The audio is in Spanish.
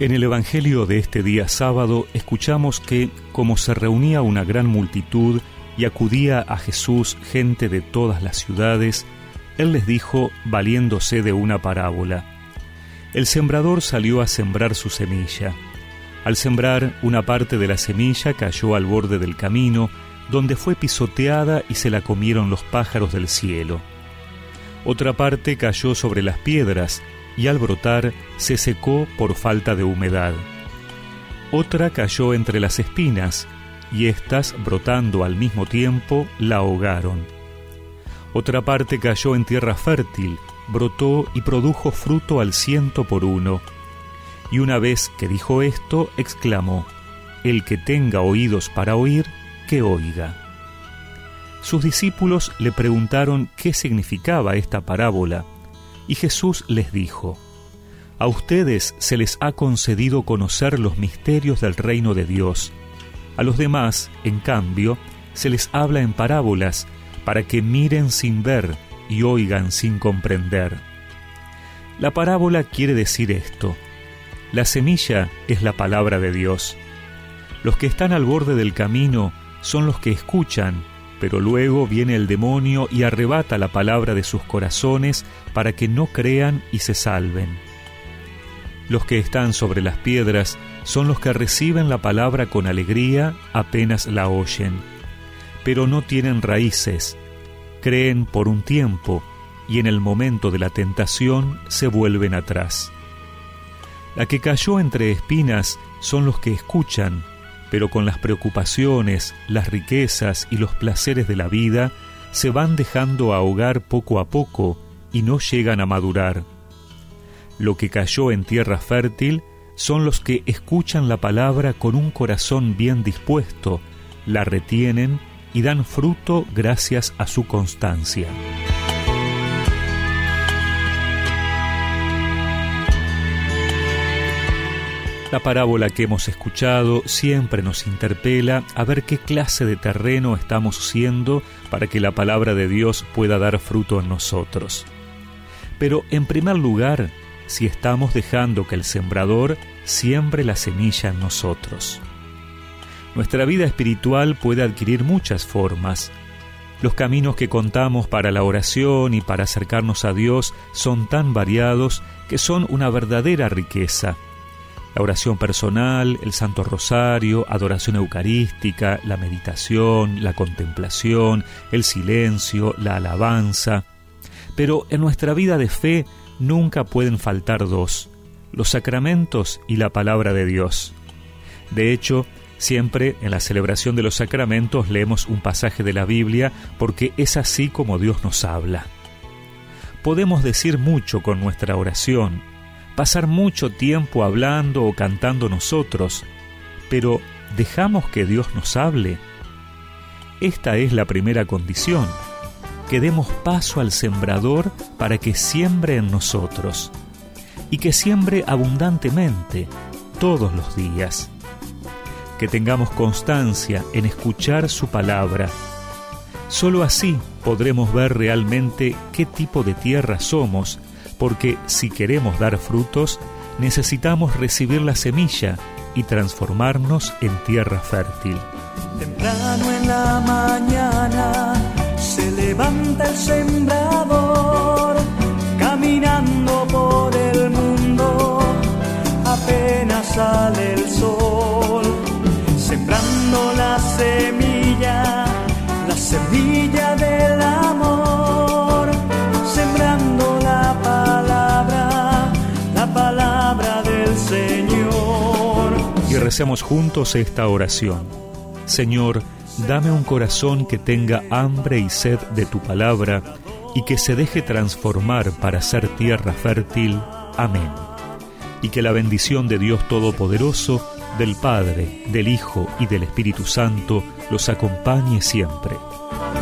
En el Evangelio de este día sábado escuchamos que, como se reunía una gran multitud y acudía a Jesús gente de todas las ciudades, Él les dijo, valiéndose de una parábola, El sembrador salió a sembrar su semilla. Al sembrar, una parte de la semilla cayó al borde del camino, donde fue pisoteada y se la comieron los pájaros del cielo. Otra parte cayó sobre las piedras, y al brotar se secó por falta de humedad. Otra cayó entre las espinas, y éstas, brotando al mismo tiempo, la ahogaron. Otra parte cayó en tierra fértil, brotó y produjo fruto al ciento por uno. Y una vez que dijo esto, exclamó, El que tenga oídos para oír, que oiga. Sus discípulos le preguntaron qué significaba esta parábola, y Jesús les dijo, A ustedes se les ha concedido conocer los misterios del reino de Dios. A los demás, en cambio, se les habla en parábolas, para que miren sin ver y oigan sin comprender. La parábola quiere decir esto. La semilla es la palabra de Dios. Los que están al borde del camino son los que escuchan pero luego viene el demonio y arrebata la palabra de sus corazones para que no crean y se salven. Los que están sobre las piedras son los que reciben la palabra con alegría apenas la oyen, pero no tienen raíces, creen por un tiempo y en el momento de la tentación se vuelven atrás. La que cayó entre espinas son los que escuchan, pero con las preocupaciones, las riquezas y los placeres de la vida, se van dejando ahogar poco a poco y no llegan a madurar. Lo que cayó en tierra fértil son los que escuchan la palabra con un corazón bien dispuesto, la retienen y dan fruto gracias a su constancia. La parábola que hemos escuchado siempre nos interpela a ver qué clase de terreno estamos siendo para que la palabra de Dios pueda dar fruto en nosotros. Pero en primer lugar, si estamos dejando que el sembrador siembre la semilla en nosotros. Nuestra vida espiritual puede adquirir muchas formas. Los caminos que contamos para la oración y para acercarnos a Dios son tan variados que son una verdadera riqueza la oración personal, el Santo Rosario, adoración eucarística, la meditación, la contemplación, el silencio, la alabanza. Pero en nuestra vida de fe nunca pueden faltar dos, los sacramentos y la palabra de Dios. De hecho, siempre en la celebración de los sacramentos leemos un pasaje de la Biblia porque es así como Dios nos habla. Podemos decir mucho con nuestra oración, pasar mucho tiempo hablando o cantando nosotros, pero ¿dejamos que Dios nos hable? Esta es la primera condición, que demos paso al sembrador para que siembre en nosotros, y que siembre abundantemente todos los días. Que tengamos constancia en escuchar su palabra. Solo así podremos ver realmente qué tipo de tierra somos porque si queremos dar frutos, necesitamos recibir la semilla y transformarnos en tierra fértil. Temprano en la mañana se levanta el sembrador, caminando por el mundo, apenas sale el sol, sembrando la semilla, la semilla del amor, sembrando la recemos juntos esta oración. Señor, dame un corazón que tenga hambre y sed de tu palabra y que se deje transformar para ser tierra fértil. Amén. Y que la bendición de Dios Todopoderoso, del Padre, del Hijo y del Espíritu Santo los acompañe siempre. Oh.